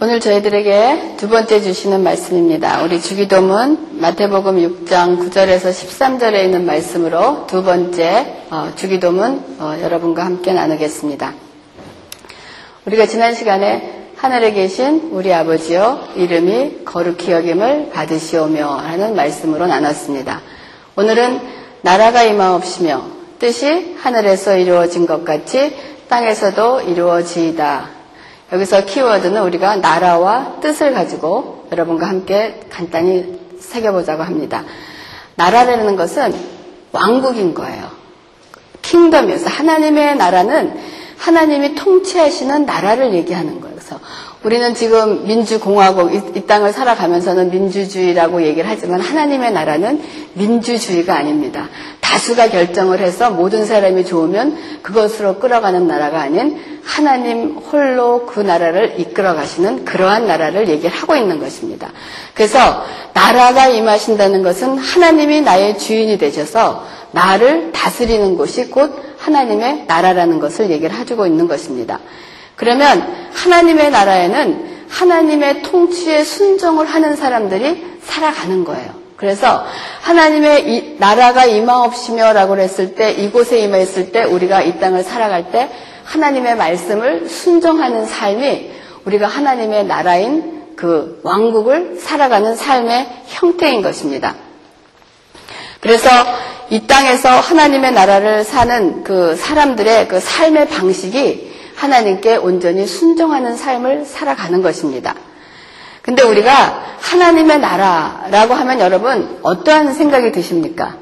오늘 저희들에게 두 번째 주시는 말씀입니다. 우리 주기도문 마태복음 6장 9절에서 13절에 있는 말씀으로 두 번째 어, 주기도문 어, 여러분과 함께 나누겠습니다. 우리가 지난 시간에 하늘에 계신 우리 아버지요 이름이 거룩히 여김을 받으시오며 하는 말씀으로 나눴습니다. 오늘은 나라가 임하옵시며 뜻이 하늘에서 이루어진 것 같이 땅에서도 이루어지이다. 여기서 키워드는 우리가 나라와 뜻을 가지고 여러분과 함께 간단히 새겨보자고 합니다. 나라라는 것은 왕국인 거예요. 킹덤이어서 하나님의 나라는 하나님이 통치하시는 나라를 얘기하는 거예요. 그래서 우리는 지금 민주공화국, 이, 이, 땅을 살아가면서는 민주주의라고 얘기를 하지만 하나님의 나라는 민주주의가 아닙니다. 다수가 결정을 해서 모든 사람이 좋으면 그것으로 끌어가는 나라가 아닌 하나님 홀로 그 나라를 이끌어 가시는 그러한 나라를 얘기를 하고 있는 것입니다. 그래서 나라가 임하신다는 것은 하나님이 나의 주인이 되셔서 나를 다스리는 곳이 곧 하나님의 나라라는 것을 얘기를 해주고 있는 것입니다. 그러면 하나님의 나라에는 하나님의 통치에 순종을 하는 사람들이 살아가는 거예요. 그래서 하나님의 나라가 임하옵시며라고 했을 때 이곳에 임하였을 때 우리가 이 땅을 살아갈 때 하나님의 말씀을 순종하는 삶이 우리가 하나님의 나라인 그 왕국을 살아가는 삶의 형태인 것입니다. 그래서 이 땅에서 하나님의 나라를 사는 그 사람들의 그 삶의 방식이 하나님께 온전히 순종하는 삶을 살아가는 것입니다. 근데 우리가 하나님의 나라라고 하면 여러분 어떠한 생각이 드십니까?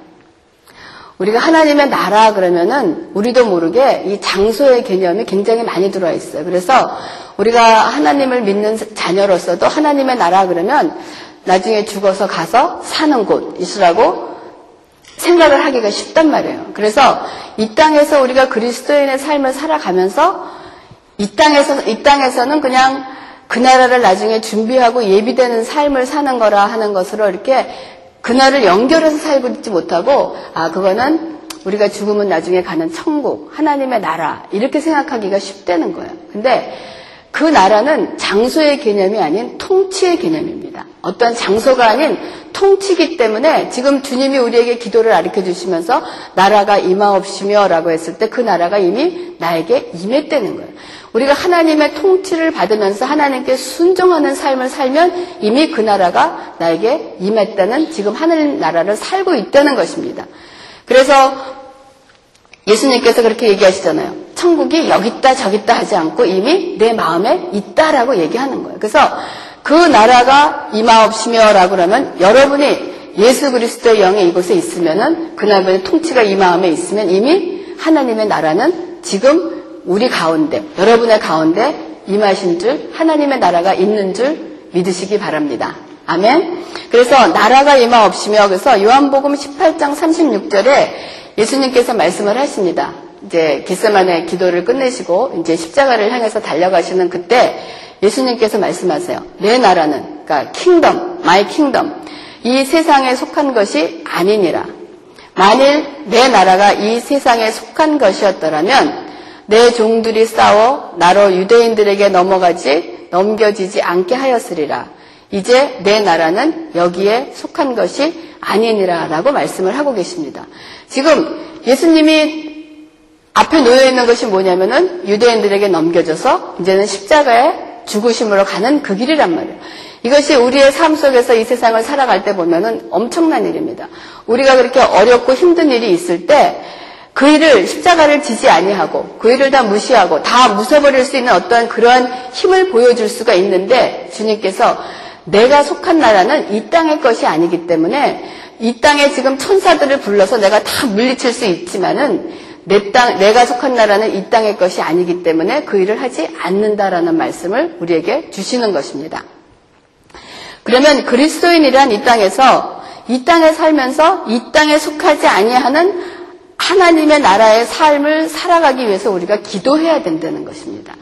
우리가 하나님의 나라 그러면은 우리도 모르게 이 장소의 개념이 굉장히 많이 들어와 있어요. 그래서 우리가 하나님을 믿는 자녀로서도 하나님의 나라 그러면 나중에 죽어서 가서 사는 곳이라고 생각을 하기가 쉽단 말이에요. 그래서 이 땅에서 우리가 그리스도인의 삶을 살아가면서 이 땅에서 이 땅에서는 그냥 그 나라를 나중에 준비하고 예비되는 삶을 사는 거라 하는 것으로 이렇게 그날을 연결해서 살고 있지 못하고 아 그거는 우리가 죽으면 나중에 가는 천국 하나님의 나라 이렇게 생각하기가 쉽다는 거예요. 근데 그 나라는 장소의 개념이 아닌 통치의 개념입니다. 어떤 장소가 아닌 통치기 때문에 지금 주님이 우리에게 기도를 가르쳐 주시면서 나라가 임하옵시며 라고 했을 때 그 나라가 이미 나에게 임했다는 거예요. 우리가 하나님의 통치를 받으면서 하나님께 순종하는 삶을 살면 이미 그 나라가 나에게 임했다는 지금 하늘 나라를 살고 있다는 것입니다. 그래서 예수님께서 그렇게 얘기하시잖아요. 천국이 여기 있다 저기 있다 하지 않고 이미 내 마음에 있다라고 얘기하는 거예요. 그래서 그 나라가 임하옵시며라고 그러면 여러분이 예수 그리스도의 영이 이곳에 있으면은 그 나라의 통치가 이 마음에 있으면 이미 하나님의 나라는 지금 우리 가운데 여러분의 가운데 임하신 줄 하나님의 나라가 있는 줄 믿으시기 바랍니다. 아멘. 그래서 나라가 임하옵시며 그래서 요한복음 18장 36절에 예수님께서 말씀을 하십니다. 이제 겟세마네 기도를 끝내시고 이제 십자가를 향해서 달려가시는 그때 예수님께서 말씀하세요. 내 나라는 그러니까 kingdom, my kingdom 이 세상에 속한 것이 아니니라. 만일 내 나라가 이 세상에 속한 것이었더라면 내 종들이 싸워 나로 유대인들에게 넘어가지 넘겨지지 않게 하였으리라. 이제 내 나라는 여기에 속한 것이 아니니라라고 말씀을 하고 계십니다. 지금 예수님이 앞에 놓여 있는 것이 뭐냐면은 유대인들에게 넘겨져서 이제는 십자가에 죽으심으로 가는 그 길이란 말이에요. 이것이 우리의 삶 속에서 이 세상을 살아갈 때 보면은 엄청난 일입니다. 우리가 그렇게 어렵고 힘든 일이 있을 때 그 일을 십자가를 지지 아니하고 그 일을 다 무시하고 다 무서버릴 수 있는 어떠한 그러한 힘을 보여줄 수가 있는데 주님께서 내가 속한 나라는 이 땅의 것이 아니기 때문에 이 땅에 지금 천사들을 불러서 내가 다 물리칠 수 있지만은 내 땅, 내가 속한 나라는 이 땅의 것이 아니기 때문에 그 일을 하지 않는다라는 말씀을 우리에게 주시는 것입니다. 그러면 그리스도인이란 이 땅에서 이 땅에 살면서 이 땅에 속하지 아니하는 하나님의 나라의 삶을 살아가기 위해서 우리가 기도해야 된다는 것입니다.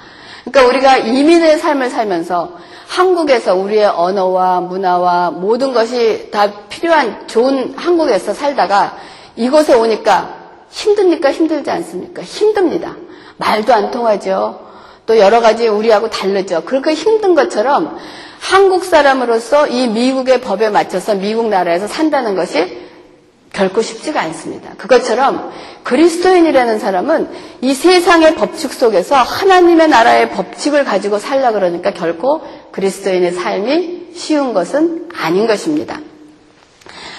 그러니까 우리가 이민의 삶을 살면서 한국에서 우리의 언어와 문화와 모든 것이 다 필요한 좋은 한국에서 살다가 이곳에 오니까 힘듭니까? 힘들지 않습니까? 힘듭니다. 말도 안 통하죠. 또 여러 가지 우리하고 다르죠. 그렇게 힘든 것처럼 한국 사람으로서 이 미국의 법에 맞춰서 미국 나라에서 산다는 것이 결코 쉽지가 않습니다. 그것처럼 그리스도인이라는 사람은 이 세상의 법칙 속에서 하나님의 나라의 법칙을 가지고 살라 그러니까 결코 그리스도인의 삶이 쉬운 것은 아닌 것입니다.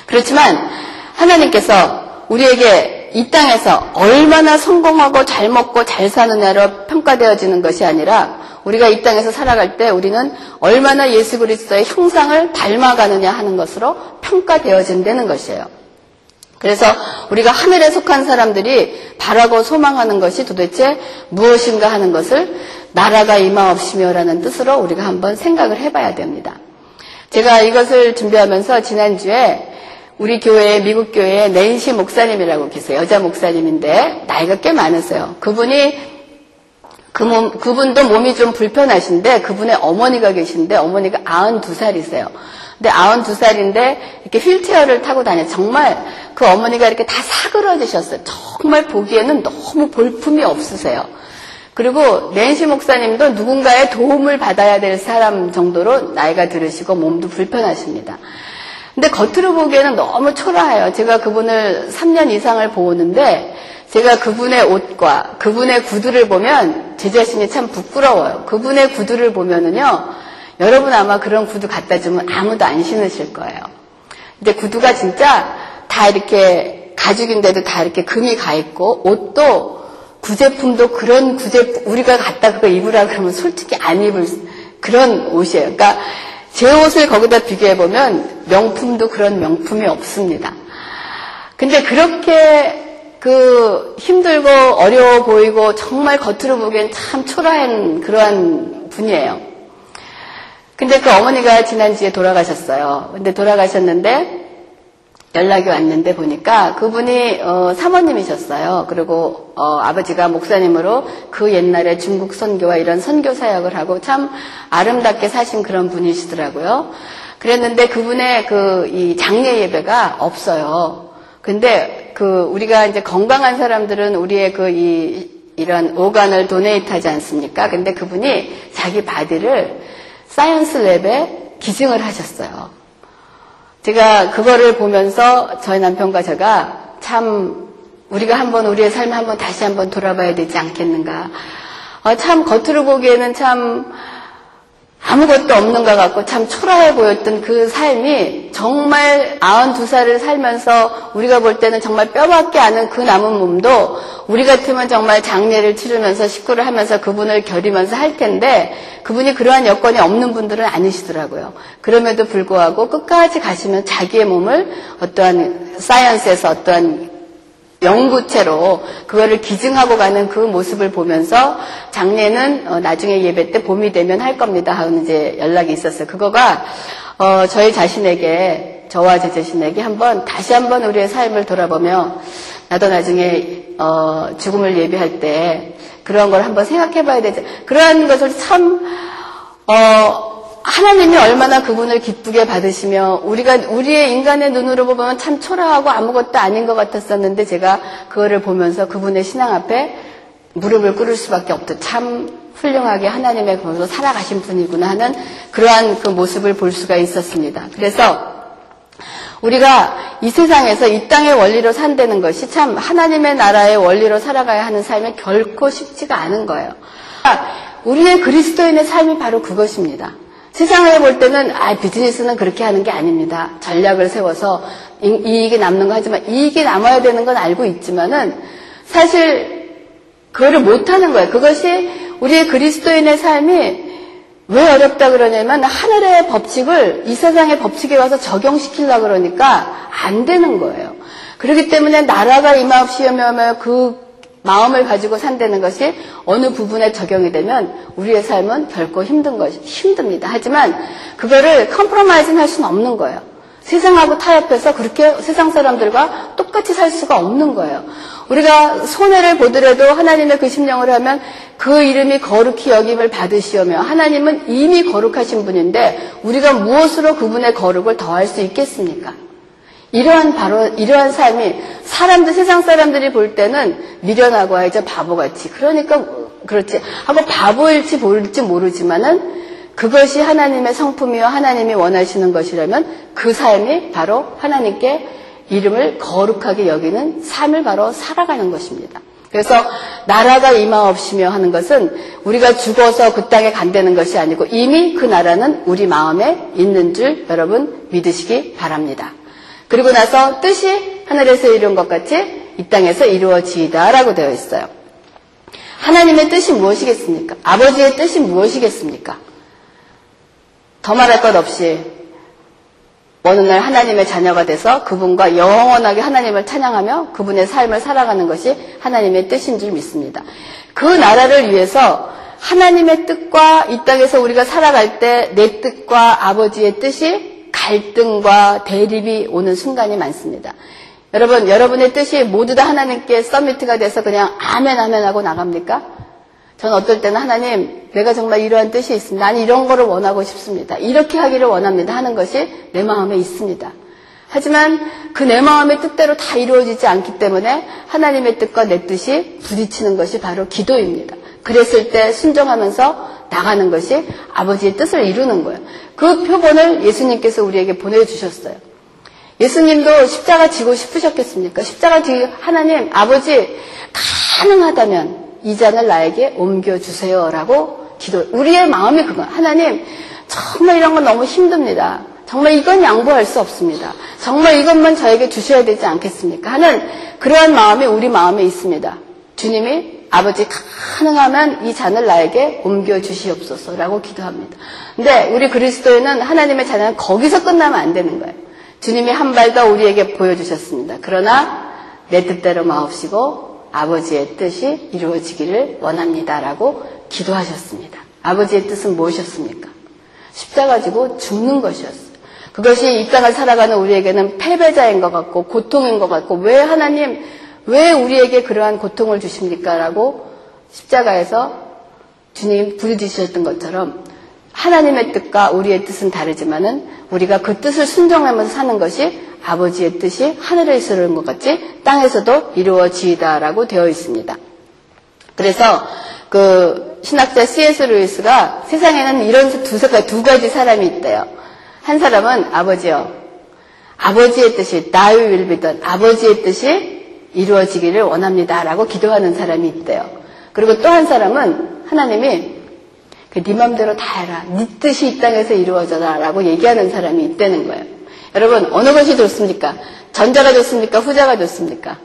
그렇지만 하나님께서 우리에게 이 땅에서 얼마나 성공하고 잘 먹고 잘 사느냐로 평가되어지는 것이 아니라 우리가 이 땅에서 살아갈 때 우리는 얼마나 예수 그리스도의 형상을 닮아가느냐 하는 것으로 평가되어진다는 것이에요. 그래서 우리가 하늘에 속한 사람들이 바라고 소망하는 것이 도대체 무엇인가 하는 것을 나라가 임하옵시며라는 뜻으로 우리가 한번 생각을 해봐야 됩니다. 제가 이것을 준비하면서 지난주에 우리 교회, 미국 교회에 낸시 목사님이라고 계세요. 여자 목사님인데 나이가 꽤 많으세요. 그분이 그 몸, 그분도 몸이 좀 불편하신데 그분의 어머니가 계신데 어머니가 92살이세요. 근데 92살인데 이렇게 휠체어를 타고 다녀. 정말 그 어머니가 이렇게 다 사그러지셨어요. 정말 보기에는 너무 볼품이 없으세요. 그리고 낸시 목사님도 누군가의 도움을 받아야 될 사람 정도로 나이가 들으시고 몸도 불편하십니다. 근데 겉으로 보기에는 너무 초라해요. 제가 그분을 3년 이상을 보는데 제가 그분의 옷과 그분의 구두를 보면 제 자신이 참 부끄러워요. 그분의 구두를 보면은요, 여러분 아마 그런 구두 갖다 주면 아무도 안 신으실 거예요. 근데 구두가 진짜 다 이렇게 가죽인데도 다 이렇게 금이 가 있고 옷도 구제품도 그런 구제품 우리가 갖다 그거 입으라 그러면 솔직히 안 입을 그런 옷이에요. 그러니까 제 옷을 거기다 비교해 보면 명품도 그런 명품이 없습니다. 근데 그렇게 그 힘들고 어려워 보이고 정말 겉으로 보기엔 참 초라한 그러한 분이에요. 근데 그 어머니가 지난주에 돌아가셨어요. 근데 돌아가셨는데 연락이 왔는데 보니까 그분이 어, 사모님이셨어요. 그리고 어, 아버지가 목사님으로 그 옛날에 중국 선교와 이런 선교 사역을 하고 참 아름답게 사신 그런 분이시더라고요. 그랬는데 그분의 그 이 장례 예배가 없어요. 근데 그 우리가 이제 건강한 사람들은 우리의 그 이 이런 organ을 donate 하지 않습니까? 근데 그분이 자기 body를 science lab에 기증을 하셨어요. 제가 그거를 보면서 저희 남편과 제가 참 우리가 한번 우리의 삶을 한번 다시 한번 돌아봐야 되지 않겠는가. 어, 참 겉으로 보기에는 참 아무것도 없는 것 같고 참 초라해 보였던 그 삶이 정말 92살을 살면서 우리가 볼 때는 정말 뼈밖에 않은 그 남은 몸도 우리 같으면 정말 장례를 치르면서 식구를 하면서 그분을 겨리면서 할 텐데 그분이 그러한 여건이 없는 분들은 아니시더라고요. 그럼에도 불구하고 끝까지 가시면 자기의 몸을 어떠한 사이언스에서 어떠한 연구체로 그거를 기증하고 가는 그 모습을 보면서 장례는 어, 나중에 예배 때 봄이 되면 할 겁니다 하는 이제 연락이 있었어요. 그거가 어, 저희 자신에게 저와 제 자신에게 한번 다시 한번 우리의 삶을 돌아보며 나도 나중에 어, 죽음을 예비할 때 그런 걸 한번 생각해봐야 되지. 그러한 것을 참 어, 하나님이 얼마나 그분을 기쁘게 받으시며 우리가 우리의 인간의 눈으로 보면 참 초라하고 아무것도 아닌 것 같았었는데 제가 그거를 보면서 그분의 신앙 앞에 무릎을 꿇을 수밖에 없다. 참 훌륭하게 하나님의 거로 살아가신 분이구나 하는 그러한 그 모습을 볼 수가 있었습니다. 그래서 우리가 이 세상에서 이 땅의 원리로 산다는 것이 참 하나님의 나라의 원리로 살아가야 하는 삶이 결코 쉽지가 않은 거예요. 우리의 그리스도인의 삶이 바로 그것입니다. 세상을 볼 때는 아 비즈니스는 그렇게 하는 게 아닙니다. 전략을 세워서 이익이 남는 거 하지만 이익이 남아야 되는 건 알고 있지만은 사실 그거를 못 하는 거예요. 그것이 우리의 그리스도인의 삶이 왜 어렵다 그러냐면 하늘의 법칙을 이 세상의 법칙에 와서 적용시키려 그러니까 안 되는 거예요. 그렇기 때문에 나라가 임하옵시며 그 마음을 가지고 산다는 것이 어느 부분에 적용이 되면 우리의 삶은 결코 힘든 것이 힘듭니다. 하지만 그거를 컴프로마이징 할 수는 없는 거예요. 세상하고 타협해서 그렇게 세상 사람들과 똑같이 살 수가 없는 거예요. 우리가 손해를 보더라도 하나님의 그 심령을 하면 그 이름이 거룩히 여김을 받으시오며 하나님은 이미 거룩하신 분인데 우리가 무엇으로 그분의 거룩을 더할 수 있겠습니까? 이러한 바로 이러한 삶이 사람들 세상 사람들이 볼 때는 미련하고 알죠 바보같이 그러니까 그렇지 하고 바보일지 모를지 모르지만은 그것이 하나님의 성품이요 하나님이 원하시는 것이라면 그 삶이 바로 하나님께 이름을 거룩하게 여기는 삶을 바로 살아가는 것입니다. 그래서 나라가 임하옵시며 하는 것은 우리가 죽어서 그 땅에 간다는 것이 아니고 이미 그 나라는 우리 마음에 있는 줄 여러분 믿으시기 바랍니다. 그리고 나서 뜻이 하늘에서 이룬 것 같이 이 땅에서 이루어지이다라고 되어 있어요. 하나님의 뜻이 무엇이겠습니까? 아버지의 뜻이 무엇이겠습니까? 더 말할 것 없이 어느 날 하나님의 자녀가 돼서 그분과 영원하게 하나님을 찬양하며 그분의 삶을 살아가는 것이 하나님의 뜻인 줄 믿습니다. 그 나라를 위해서 하나님의 뜻과 이 땅에서 우리가 살아갈 때 내 뜻과 아버지의 뜻이 갈등과 대립이 오는 순간이 많습니다. 여러분, 여러분의 뜻이 모두 다 하나님께 서미트가 돼서 그냥 아멘 아멘 하고 나갑니까? 전 어떨 때는 하나님, 내가 정말 이러한 뜻이 있습니다. 나는 이런 거를 원하고 싶습니다. 이렇게 하기를 원합니다. 하는 것이 내 마음에 있습니다. 하지만 그 내 마음의 뜻대로 다 이루어지지 않기 때문에 하나님의 뜻과 내 뜻이 부딪히는 것이 바로 기도입니다. 그랬을 때 순종하면서 나가는 것이 아버지의 뜻을 이루는 거예요. 그 표본을 예수님께서 우리에게 보내주셨어요. 예수님도 십자가 지고 싶으셨겠습니까? 십자가 지고 하나님 아버지 가능하다면 이 잔을 나에게 옮겨주세요라고 기도. 우리의 마음이 그거. 하나님 정말 이런 건 너무 힘듭니다. 정말 이건 양보할 수 없습니다. 정말 이것만 저에게 주셔야 되지 않겠습니까? 하는 그러한 마음이 우리 마음에 있습니다. 주님이 아버지 가능하면 이 잔을 나에게 옮겨 주시옵소서라고 기도합니다. 근데 우리 그리스도인은 하나님의 자녀는 거기서 끝나면 안 되는 거예요. 주님이 한 발 더 우리에게 보여주셨습니다. 그러나 내 뜻대로 마옵시고 아버지의 뜻이 이루어지기를 원합니다라고 기도하셨습니다. 아버지의 뜻은 무엇이었습니까? 십자가 지고 죽는 것이었어요. 그것이 이 땅을 살아가는 우리에게는 패배자인 것 같고 고통인 것 같고 왜 하나님 왜 우리에게 그러한 고통을 주십니까? 라고 십자가에서 주님 부르짖으셨던 것처럼 하나님의 뜻과 우리의 뜻은 다르지만은 우리가 그 뜻을 순종하면서 사는 것이 아버지의 뜻이 하늘에서 이루는 것 같이 땅에서도 이루어지이다라고 되어 있습니다. 그래서 그 신학자 C.S. 루이스가 세상에는 이런 두, 두 가지 사람이 있대요. 한 사람은 아버지요. 아버지의 뜻이 나의 wil비던 아버지의 뜻이 이루어지기를 원합니다라고 기도하는 사람이 있대요. 그리고 또 한 사람은 하나님이 그네 맘대로 다 해라. 네 뜻이 이 땅에서 이루어져라라고 얘기하는 사람이 있다는 거예요. 여러분 어느 것이 좋습니까? 전자가 좋습니까? 후자가 좋습니까?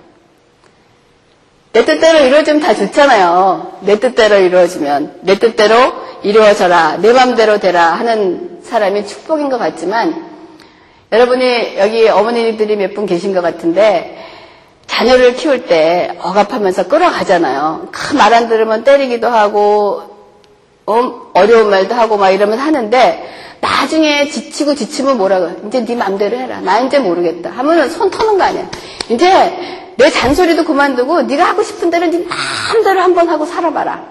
내 뜻대로 이루어지면 다 좋잖아요. 내 뜻대로 이루어지면 내 뜻대로 이루어져라. 내 맘대로 되라 하는 사람이 축복인 것 같지만 여러분이 여기 어머니들이 몇 분 계신 것 같은데 자녀를 키울 때 억압하면서 끌어가잖아요. 말 안 들으면 때리기도 하고 어, 어려운 말도 하고 막 이러면 하는데 나중에 지치고 지치면 뭐라고 이제 네 맘대로 해라. 나 이제 모르겠다. 하면은 손 터는 거 아니야. 이제 내 잔소리도 그만두고 네가 하고 싶은 대로 네 마음대로 한번 하고 살아봐라.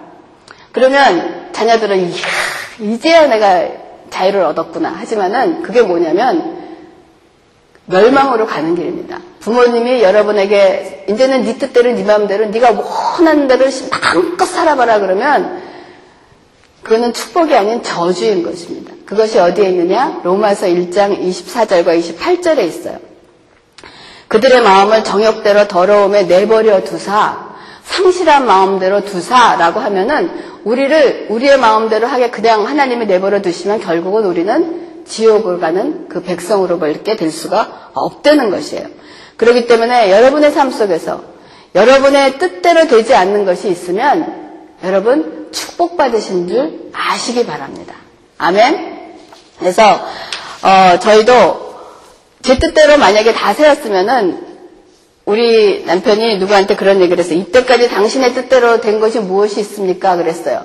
그러면 자녀들은 이야 이제야 내가 자유를 얻었구나. 하지만은 그게 뭐냐면 멸망으로 가는 길입니다. 부모님이 여러분에게 이제는 네 뜻대로 네 마음대로 네가 원하는 대로 마음껏 살아봐라 그러면 그거는 축복이 아닌 저주인 것입니다. 그것이 어디에 있느냐? 로마서 1장 24절과 28절에 있어요. 그들의 마음을 정욕대로 더러움에 내버려 두사 상실한 마음대로 두사라고 하면은 우리를 우리의 마음대로 하게 그냥 하나님이 내버려 두시면 결국은 우리는 지옥을 가는 그 백성으로 벌게 될 수가 없다는 것이에요. 그렇기 때문에 여러분의 삶 속에서 여러분의 뜻대로 되지 않는 것이 있으면 여러분 축복받으신 줄 아시기 바랍니다. 아멘. 그래서 어, 저희도 제 뜻대로 만약에 다 세웠으면은 우리 남편이 누구한테 그런 얘기를 했어요. 이때까지 당신의 뜻대로 된 것이 무엇이 있습니까? 그랬어요.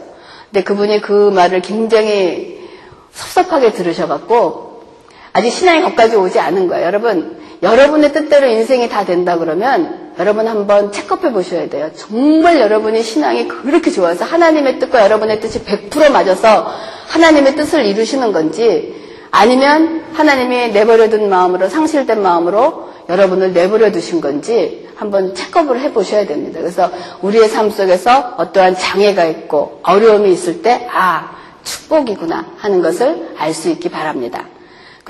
근데 그분이 그 말을 굉장히 섭섭하게 들으셔갖고 아직 신앙이 거기까지 오지 않은 거예요. 여러분, 여러분의 뜻대로 인생이 다 된다 그러면 여러분 한번 체크해 보셔야 돼요. 정말 여러분의 신앙이 그렇게 좋아서 하나님의 뜻과 여러분의 뜻이 100% 맞아서 하나님의 뜻을 이루시는 건지 아니면 하나님이 내버려둔 마음으로 상실된 마음으로 여러분을 내버려 두신 건지 한번 체크업을 해 보셔야 됩니다. 그래서 우리의 삶 속에서 어떠한 장애가 있고 어려움이 있을 때, 아, 축복이구나 하는 것을 알 수 있기 바랍니다.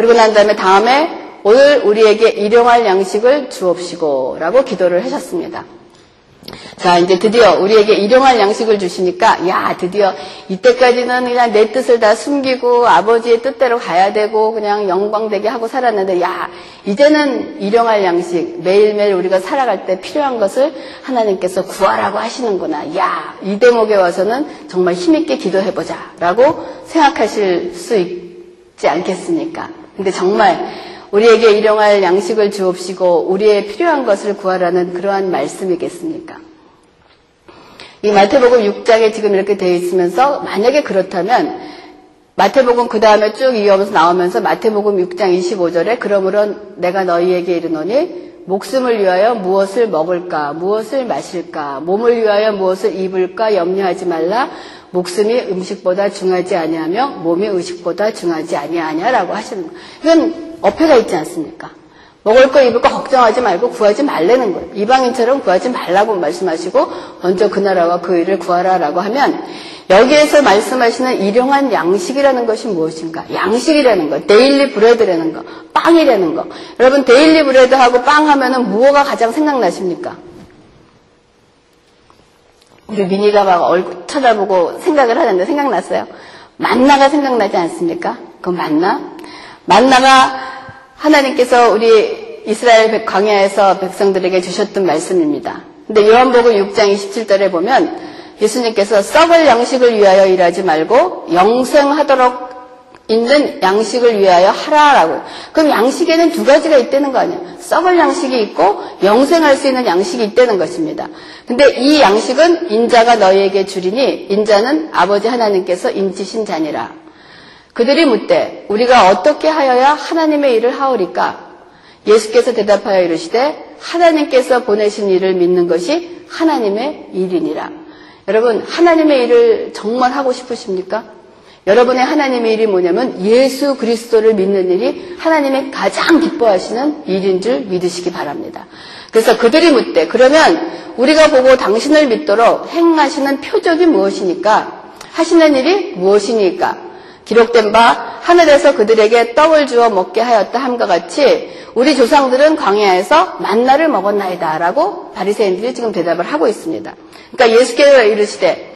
그리고 난 다음에 다음에 오늘 우리에게 일용할 양식을 주옵시고 라고 기도를 하셨습니다. 자, 이제 드디어 우리에게 일용할 양식을 주시니까, 야, 드디어 이때까지는 그냥 내 뜻을 다 숨기고 아버지의 뜻대로 가야 되고 그냥 영광되게 하고 살았는데, 야, 이제는 일용할 양식, 매일매일 우리가 살아갈 때 필요한 것을 하나님께서 구하라고 하시는구나. 야, 이 대목에 와서는 정말 힘있게 기도해보자. 라고 생각하실 수 있지 않겠습니까? 근데 정말 우리에게 일용할 양식을 주옵시고 우리의 필요한 것을 구하라는 그러한 말씀이겠습니까? 이 마태복음 6장에 지금 이렇게 되어 있으면서 만약에 그렇다면 마태복음 그 다음에 쭉 이어서 나오면서 마태복음 6장 25절에 그러므로 내가 너희에게 이르노니 목숨을 위하여 무엇을 먹을까 무엇을 마실까 몸을 위하여 무엇을 입을까 염려하지 말라 목숨이 음식보다 중하지 아니하며 몸이 의복보다 중하지 아니하냐라고 하시는 거예요. 이건 어폐가 있지 않습니까? 먹을 거 입을 거 걱정하지 말고 구하지 말라는 거예요. 이방인처럼 구하지 말라고 말씀하시고 먼저 그 나라와 그 의를 구하라라고 하면 여기에서 말씀하시는 일용할 양식이라는 것이 무엇인가? 양식이라는 거, daily bread라는 거, 빵이라는 거. 여러분 daily bread하고 빵 하면은 뭐가 가장 생각나십니까? 우리 미니가 막 얼굴 쳐다보고 생각을 하는데 생각났어요. 만나가 생각나지 않습니까? 그 만나? 만나가 하나님께서 우리 이스라엘 광야에서 백성들에게 주셨던 말씀입니다. 근데 요한복음 6장 27절에 보면 예수님께서 썩을 양식을 위하여 일하지 말고 영생하도록 있는 양식을 위하여 하라라고. 그럼 양식에는 두 가지가 있다는 거 아니에요. 썩을 양식이 있고 영생할 수 있는 양식이 있다는 것입니다. 근데 이 양식은 인자가 너희에게 주리니 인자는 아버지 하나님께서 인치신 자니라. 그들이 묻되 우리가 어떻게 하여야 하나님의 일을 하오리까? 예수께서 대답하여 이르시되 하나님께서 보내신 일을 믿는 것이 하나님의 일이니라. 여러분 하나님의 일을 정말 하고 싶으십니까? 여러분의 하나님의 일이 뭐냐면 예수 그리스도를 믿는 일이 하나님의 가장 기뻐하시는 일인 줄 믿으시기 바랍니다. 그래서 그들이 묻되 그러면 우리가 보고 당신을 믿도록 행하시는 표적이 무엇이니까 하시는 일이 무엇이니까 기록된 바 하늘에서 그들에게 떡을 주어 먹게 하였다 함과 같이 우리 조상들은 광야에서 만나를 먹었나이다라고 바리새인들이 지금 대답을 하고 있습니다. 그러니까 예수께서 이르시되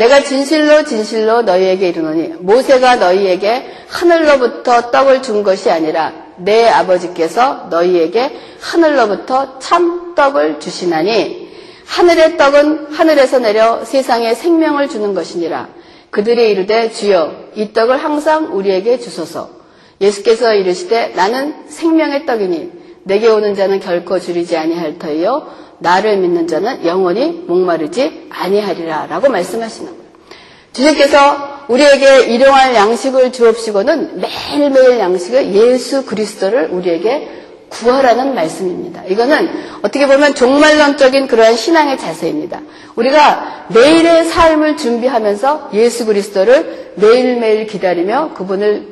내가 진실로 진실로 너희에게 이르노니 모세가 너희에게 하늘로부터 떡을 준 것이 아니라 내 아버지께서 너희에게 하늘로부터 참 떡을 주시나니 하늘의 떡은 하늘에서 내려 세상에 생명을 주는 것이니라 그들이 이르되 주여 이 떡을 항상 우리에게 주소서. 예수께서 이르시되 나는 생명의 떡이니 내게 오는 자는 결코 줄이지 아니할 터이요 나를 믿는 자는 영원히 목마르지 아니하리라 라고 말씀하시는 거예요. 주님께서 우리에게 일용할 양식을 주옵시고는 매일매일 양식을 예수 그리스도를 우리에게 구하라는 말씀입니다. 이거는 어떻게 보면 종말론적인 그러한 신앙의 자세입니다. 우리가 매일의 삶을 준비하면서 예수 그리스도를 매일매일 기다리며 그분을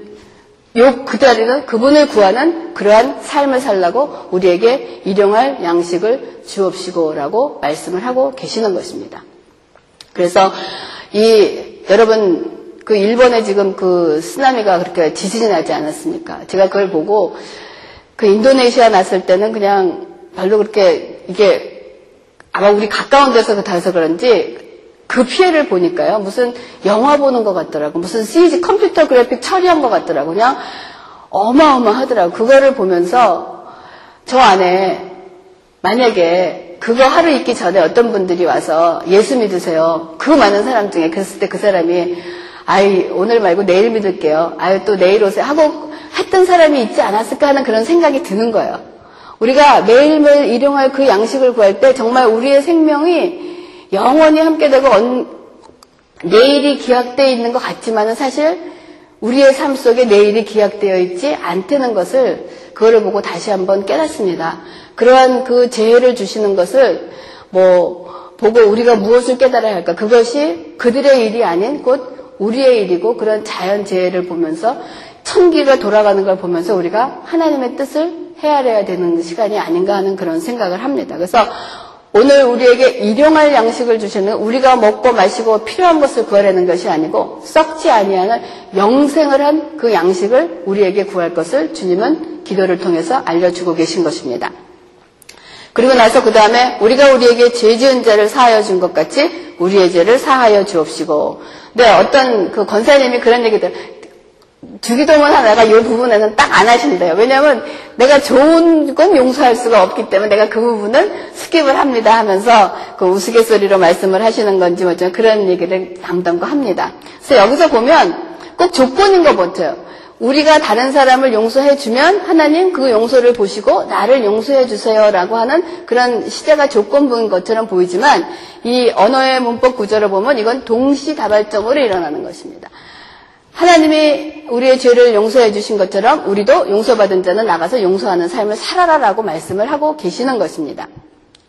요 기다리는 그분을 구하는 그러한 삶을 살라고 우리에게 일용할 양식을 주옵시고라고 말씀을 하고 계시는 것입니다. 그래서 이 여러분 그 일본에 지금 그 쓰나미가 그렇게 지진이 나지 않았습니까? 제가 그걸 보고 그 인도네시아 났을 때는 그냥 별로 그렇게 이게 아마 우리 가까운 데서 다해서 그런지 그 피해를 보니까요. 무슨 영화 보는 것 같더라고. 무슨 CG 컴퓨터 그래픽 처리한 것 같더라고. 그냥 어마어마하더라고. 그거를 보면서 저 안에 만약에 그거 하루 있기 전에 어떤 분들이 와서 예수 믿으세요. 그 많은 사람 중에 그랬을 때 그 사람이 아이 오늘 말고 내일 믿을게요. 아유 또 내일 오세요 하고 했던 사람이 있지 않았을까 하는 그런 생각이 드는 거예요. 우리가 매일매일 일용할 그 양식을 구할 때 정말 우리의 생명이 영원히 함께 되고 내일이 기약되어 있는 것 같지만은 사실 우리의 삶 속에 내일이 기약되어 있지 않다는 것을 그거를 보고 다시 한번 깨닫습니다. 그러한 그 재해를 주시는 것을 뭐 보고 우리가 무엇을 깨달아야 할까? 그것이 그들의 일이 아닌 곧 우리의 일이고 그런 자연 재해를 보면서 천기가 돌아가는 걸 보면서 우리가 하나님의 뜻을 헤아려야 되는 시간이 아닌가 하는 그런 생각을 합니다. 그래서 오늘 우리에게 일용할 양식을 주시는 우리가 먹고 마시고 필요한 것을 구하려는 것이 아니고 썩지 아니하는 영생을 한 그 양식을 우리에게 구할 것을 주님은 기도를 통해서 알려주고 계신 것입니다. 그리고 나서 그 다음에 우리가 우리에게 죄 지은 자를 사하여 준 것 같이 우리의 죄를 사하여 주옵시고. 네, 어떤 그 권사님이 그런 얘기들, 주기도문 하다가 이 부분에는 딱 안 하신대요. 왜냐하면 내가 좋은 건 용서할 수가 없기 때문에 내가 그 부분은 skip을 합니다 하면서 그 우스갯소리로 말씀을 하시는 건지 뭐죠. 그런 얘기를 담당고 합니다. 그래서 여기서 보면 꼭 조건인 것 같아요. 우리가 다른 사람을 용서해 주면 하나님 그 용서를 보시고 나를 용서해 주세요라고 하는 그런 시제가 조건부인 것처럼 보이지만 이 언어의 문법 구조를 보면 이건 동시다발적으로 일어나는 것입니다. 하나님이 우리의 죄를 용서해 주신 것처럼 우리도 용서받은 자는 나가서 용서하는 삶을 살아라라고 말씀을 하고 계시는 것입니다.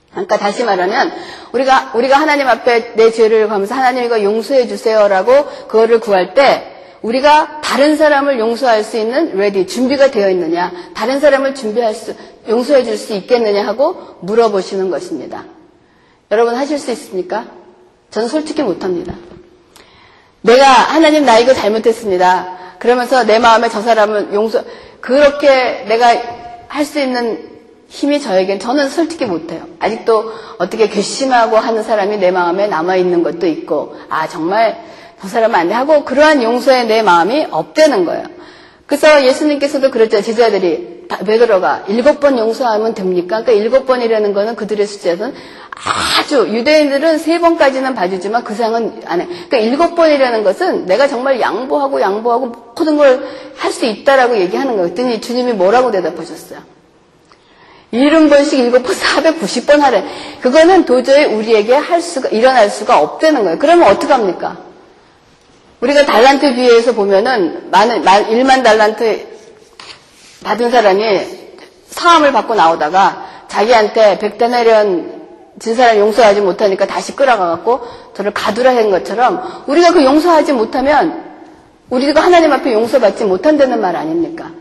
그러니까 다시 말하면 우리가 우리가 하나님 앞에 내 죄를 가면서 하나님 이거 용서해 주세요라고 그거를 구할 때 우리가 다른 사람을 용서할 수 있는 ready 준비가 되어 있느냐 다른 사람을 준비할 수 용서해 줄 수 있겠느냐 하고 물어보시는 것입니다. 여러분 하실 수 있습니까? 저는 솔직히 못합니다. 내가 하나님 나 이거 잘못했습니다. 그러면서 내 마음에 저 사람은 용서 그렇게 내가 할 수 있는 힘이 저에겐 저는 솔직히 못해요. 아직도 어떻게 괘씸하고 하는 사람이 내 마음에 남아 있는 것도 있고 아 정말 저 사람은 안 돼 하고 그러한 용서에 내 마음이 없대는 거예요. 그래서 예수님께서도 그랬죠. 제자들이 베드로가 일곱 번 용서하면 됩니까? 그러니까 일곱 번이라는 거는 그들의 숫자는 아주 유대인들은 세 번까지는 봐주지만 그 상은 안 해. 그러니까 일곱 번이라는 것은 내가 정말 양보하고 양보하고 모든 걸 할 수 있다라고 얘기하는 거예요. 그랬더니 주님이 뭐라고 대답하셨어요? 일흔 번씩 일곱 번, 490번 하래. 그거는 도저히 우리에게 할 수가, 일어날 수가 없다는 거예요. 그러면 어떡합니까? 우리가 달란트 비유에서 보면은 많은, 1만 달란트 받은 사람이 사함을 받고 나오다가 자기한테 백 데나리온 진 사람 용서하지 못하니까 다시 끌어가갖고 저를 가두라 한 것처럼 우리가 그 용서하지 못하면 우리가 하나님 앞에 용서받지 못한다는 말 아닙니까?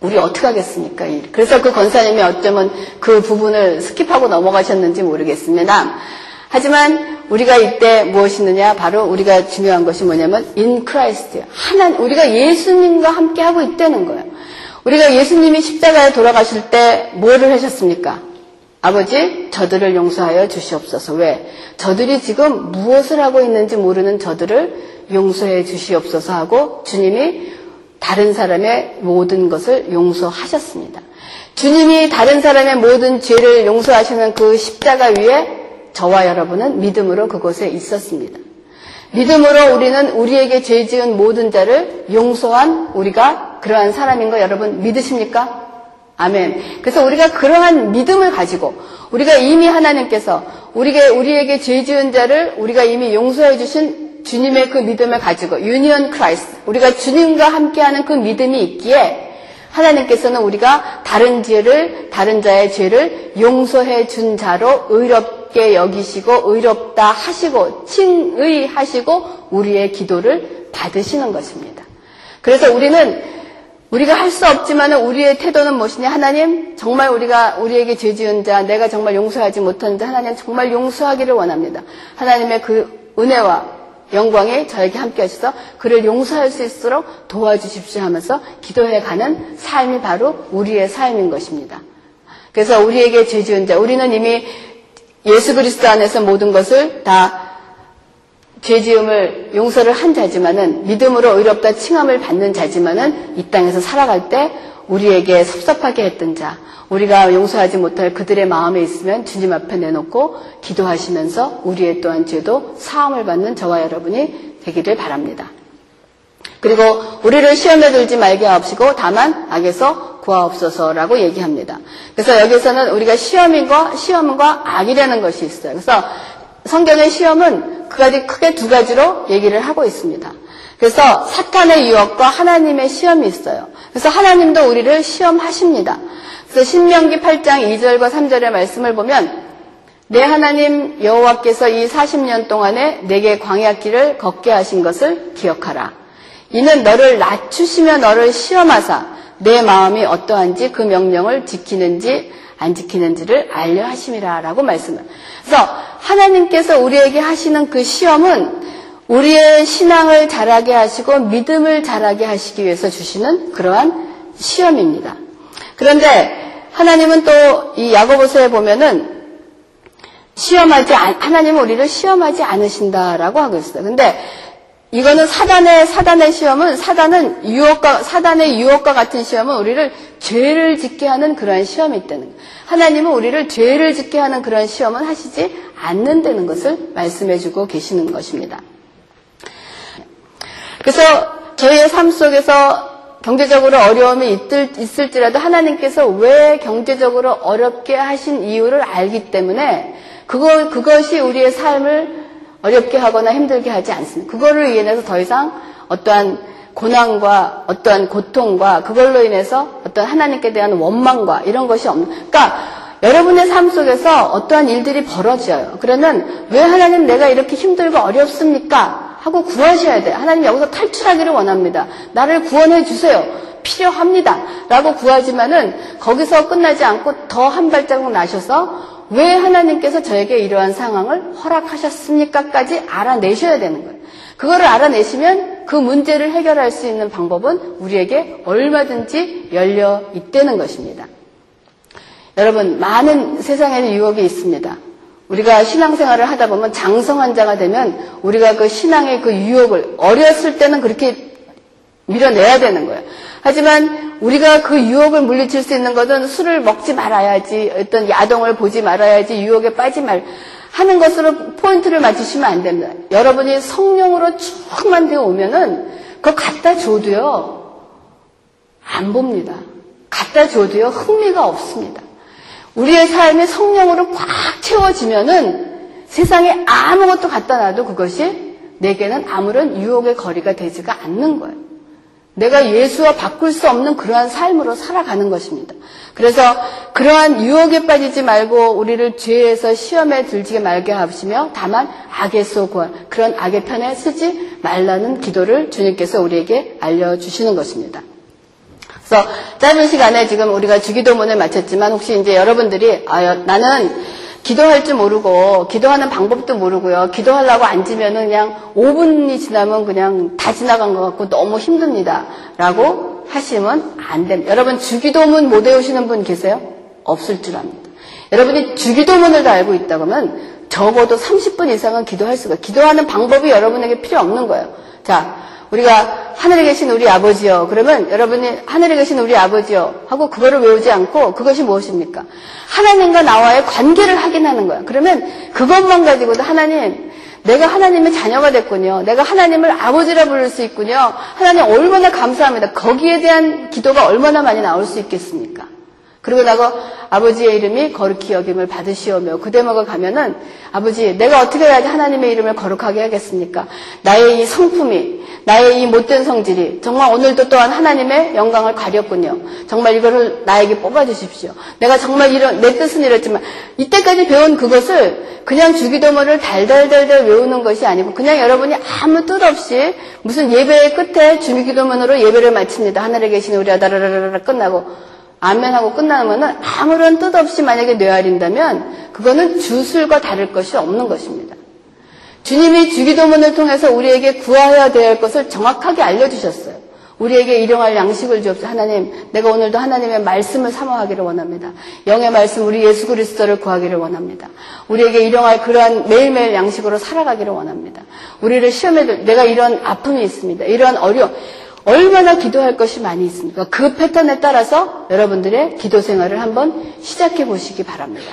우리 어떻게 하겠습니까? 그래서 그 권사님이 어쩌면 그 부분을 skip하고 넘어가셨는지 모르겠습니다. 하지만 우리가 이때 무엇이느냐? 바로 우리가 중요한 것이 뭐냐면 in Christ. 하나 우리가 예수님과 함께 하고 있다는 거예요. 우리가 예수님이 십자가에 돌아가실 때 뭐를 하셨습니까? 아버지, 저들을 용서하여 주시옵소서. 왜? 저들이 지금 무엇을 하고 있는지 모르는 저들을 용서해 주시옵소서 하고 주님이 다른 사람의 모든 것을 용서하셨습니다. 주님이 다른 사람의 모든 죄를 용서하시는 그 십자가 위에 저와 여러분은 믿음으로 그곳에 있었습니다. 믿음으로 우리는 우리에게 죄 지은 모든 자를 용서한 우리가 그러한 사람인 거 여러분 믿으십니까? 아멘. 그래서 우리가 그러한 믿음을 가지고 우리가 이미 하나님께서 우리에게, 우리에게 죄 지은 자를 우리가 이미 용서해 주신 주님의 그 믿음을 가지고 union Christ 우리가 주님과 함께하는 그 믿음이 있기에 하나님께서는 우리가 다른 죄를 다른 자의 죄를 용서해 준 자로 의롭 게 여기시고 의롭다 하시고 칭의하시고 우리의 기도를 받으시는 것입니다. 그래서 우리는 우리가 할 수 없지만 우리의 태도는 무엇이냐? 하나님, 정말 우리가 우리에게 죄 지은 자, 내가 정말 용서하지 못한 자, 하나님 정말 용서하기를 원합니다. 하나님의 그 은혜와 영광에 저에게 함께 하셔서 그를 용서할 수 있도록 도와주십시오 하면서 기도해 가는 삶이 바로 우리의 삶인 것입니다. 그래서 우리에게 죄 지은 자, 우리는 이미 예수 그리스도 안에서 모든 것을 다 죄지음을 용서를 한 자지만은 믿음으로 의롭다 칭함을 받는 자지만은 이 땅에서 살아갈 때 우리에게 섭섭하게 했던 자, 우리가 용서하지 못할 그들의 마음에 있으면 주님 앞에 내놓고 기도하시면서 우리의 또한 죄도 사함을 받는 저와 여러분이 되기를 바랍니다. 그리고 우리를 시험에 들지 말게 하옵시고 다만 악에서 구하옵소서라고 얘기합니다. 그래서 여기서는 우리가 시험인과 시험과 악이라는 것이 있어요. 그래서 성경의 시험은 그 가지 크게 두 가지로 얘기를 하고 있습니다. 그래서 사탄의 유혹과 하나님의 시험이 있어요. 그래서 하나님도 우리를 시험하십니다. 그래서 신명기 8장 2절과 3절의 말씀을 보면 내 하나님 여호와께서 이 40년 동안에 내게 광야길을 걷게 하신 것을 기억하라. 이는 너를 낮추시며 너를 시험하사 내 마음이 어떠한지 그 명령을 지키는지 안 지키는지를 알려 하심이라라고 말씀을. 그래서 하나님께서 우리에게 하시는 그 시험은 우리의 신앙을 자라게 하시고 믿음을 자라게 하시기 위해서 주시는 그러한 시험입니다. 그런데 하나님은 또 이 야고보서에 보면은 시험하지 않, 하나님은 우리를 시험하지 않으신다라고 하고 있어요. 근데 이거는 사단의 사단의 시험은 사단은 유혹과 사단의 유혹과 같은 시험은 우리를 죄를 짓게 하는 그러한 시험이 있다는 거예요. 하나님은 우리를 죄를 짓게 하는 그런 시험은 하시지 않는다는 것을 말씀해주고 계시는 것입니다. 그래서 저희의 삶 속에서 경제적으로 어려움이 있을, 지라도 하나님께서 왜 경제적으로 어렵게 하신 이유를 알기 때문에 그거, 그것이 우리의 삶을 어렵게 하거나 힘들게 하지 않습니다. 그거를 인해서 더 이상 어떠한 고난과 어떠한 고통과 그걸로 인해서 어떤 하나님께 대한 원망과 이런 것이 없는, 그러니까 여러분의 삶 속에서 어떠한 일들이 벌어져요. 그러면 왜 하나님 내가 이렇게 힘들고 어렵습니까? 하고 구하셔야 돼요. 하나님 여기서 탈출하기를 원합니다. 나를 구원해 주세요. 필요합니다. 라고 구하지만은 거기서 끝나지 않고 더 한 발자국 나셔서 왜 하나님께서 저에게 이러한 상황을 허락하셨습니까?까지 알아내셔야 되는 거예요. 그거를 알아내시면 그 문제를 해결할 수 있는 방법은 우리에게 얼마든지 열려 있다는 것입니다. 여러분, 많은 세상에는 유혹이 있습니다. 우리가 신앙생활을 하다 보면 장성환자가 되면 우리가 그 신앙의 그 유혹을 어렸을 때는 그렇게 밀어내야 되는 거예요. 하지만 우리가 그 유혹을 물리칠 수 있는 것은 술을 먹지 말아야지, 어떤 야동을 보지 말아야지, 유혹에 빠지 말, 하는 것으로 포인트를 맞추시면 안 됩니다. 여러분이 성령으로 충만되어 오면은 그거 갖다 줘도요, 안 봅니다. 갖다 줘도요, 흥미가 없습니다. 우리의 삶이 성령으로 꽉 채워지면은 세상에 아무것도 갖다 놔도 그것이 내게는 아무런 유혹의 거리가 되지가 않는 거예요. 내가 예수와 바꿀 수 없는 그러한 삶으로 살아가는 것입니다. 그래서 그러한 유혹에 빠지지 말고 우리를 죄에서 시험에 들지 말게 하시며 다만 악에서 구한 그런 악의 편에 쓰지 말라는 기도를 주님께서 우리에게 알려주시는 것입니다. 그래서 짧은 시간에 지금 우리가 주기도문을 마쳤지만 혹시 이제 여러분들이 아 나는 기도할 줄 모르고 기도하는 방법도 모르고요. 기도하려고 앉으면은 그냥 5분이 지나면 그냥 다 지나간 것 같고 너무 힘듭니다. 라고 하시면 안 됩니다. 여러분 주기도문 못 외우시는 분 계세요? 없을 줄 압니다. 여러분이 주기도문을 다 알고 있다 그러면 적어도 30분 이상은 기도할 수가 기도하는 방법이 여러분에게 필요 없는 거예요. 자, 우리가 하늘에 계신 우리 아버지요. 그러면 여러분이 하늘에 계신 우리 아버지요. 하고 그거를 외우지 않고 그것이 무엇입니까? 하나님과 나와의 관계를 확인하는 거야. 그러면 그것만 가지고도 하나님, 내가 하나님의 자녀가 됐군요. 내가 하나님을 아버지라 부를 수 있군요. 하나님 얼마나 감사합니다. 거기에 대한 기도가 얼마나 많이 나올 수 있겠습니까? 그리고 나고 아버지의 이름이 거룩히 여김을 받으시오며 그 대목을 가면은 아버지 내가 어떻게 해야지 하나님의 이름을 거룩하게 하겠습니까? 나의 이 성품이 나의 이 못된 성질이 정말 오늘도 또한 하나님의 영광을 가렸군요. 정말 이거를 나에게 뽑아주십시오. 내가 정말 이런 내 뜻은 이렇지만 이때까지 배운 그것을 그냥 주기도문을 달달달달 외우는 것이 아니고 그냥 여러분이 아무 뜻 없이 무슨 예배의 끝에 주기도문으로 예배를 마칩니다. 하늘에 계신 우리 아다라라라 끝나고 아멘하고 끝나면은 아무런 뜻 없이 만약에 뇌아린다면 그거는 주술과 다를 것이 없는 것입니다. 주님이 주기도문을 통해서 우리에게 구하여야 될 것을 정확하게 알려주셨어요. 우리에게 일용할 양식을 주옵소서. 하나님, 내가 오늘도 하나님의 말씀을 사모하기를 원합니다. 영의 말씀, 우리 예수 그리스도를 구하기를 원합니다. 우리에게 일용할 그러한 매일매일 양식으로 살아가기를 원합니다. 우리를 시험에 들, 내가 이런 아픔이 있습니다. 이러한 어려움. 얼마나 기도할 것이 많이 있습니까? 그 패턴에 따라서 여러분들의 기도 생활을 한번 시작해 보시기 바랍니다.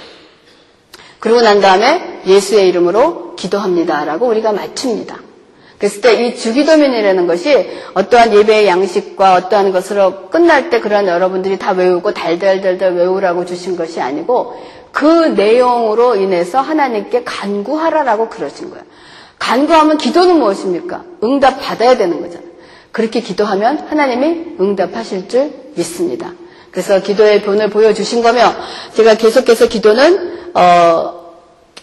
그러고 난 다음에 예수의 이름으로 기도합니다라고 우리가 맞춥니다. 그랬을 때 이 주기도면이라는 것이 어떠한 예배의 양식과 어떠한 것으로 끝날 때 그런 여러분들이 다 외우고 달달달달 외우라고 주신 것이 아니고 그 내용으로 인해서 하나님께 간구하라라고 그러신 거예요. 간구하면 기도는 무엇입니까? 응답 받아야 되는 거잖아요. 그렇게 기도하면 하나님이 응답하실 줄 믿습니다. 그래서 기도의 본을 보여주신 거며 제가 계속해서 기도는 어,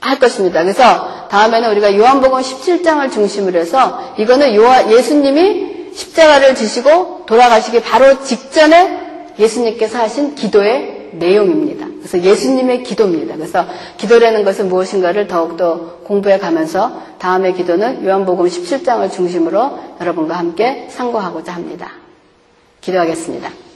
할 것입니다. 그래서 다음에는 우리가 요한복음 17장을 중심으로 해서 이거는 요하, 예수님이 십자가를 지시고 돌아가시기 바로 직전에 예수님께서 하신 기도의 내용입니다. 그래서 예수님의 기도입니다. 그래서 기도라는 것은 무엇인가를 더욱더 공부해 가면서 다음의 기도는 요한복음 17장을 중심으로 여러분과 함께 상고하고자 합니다. 기도하겠습니다.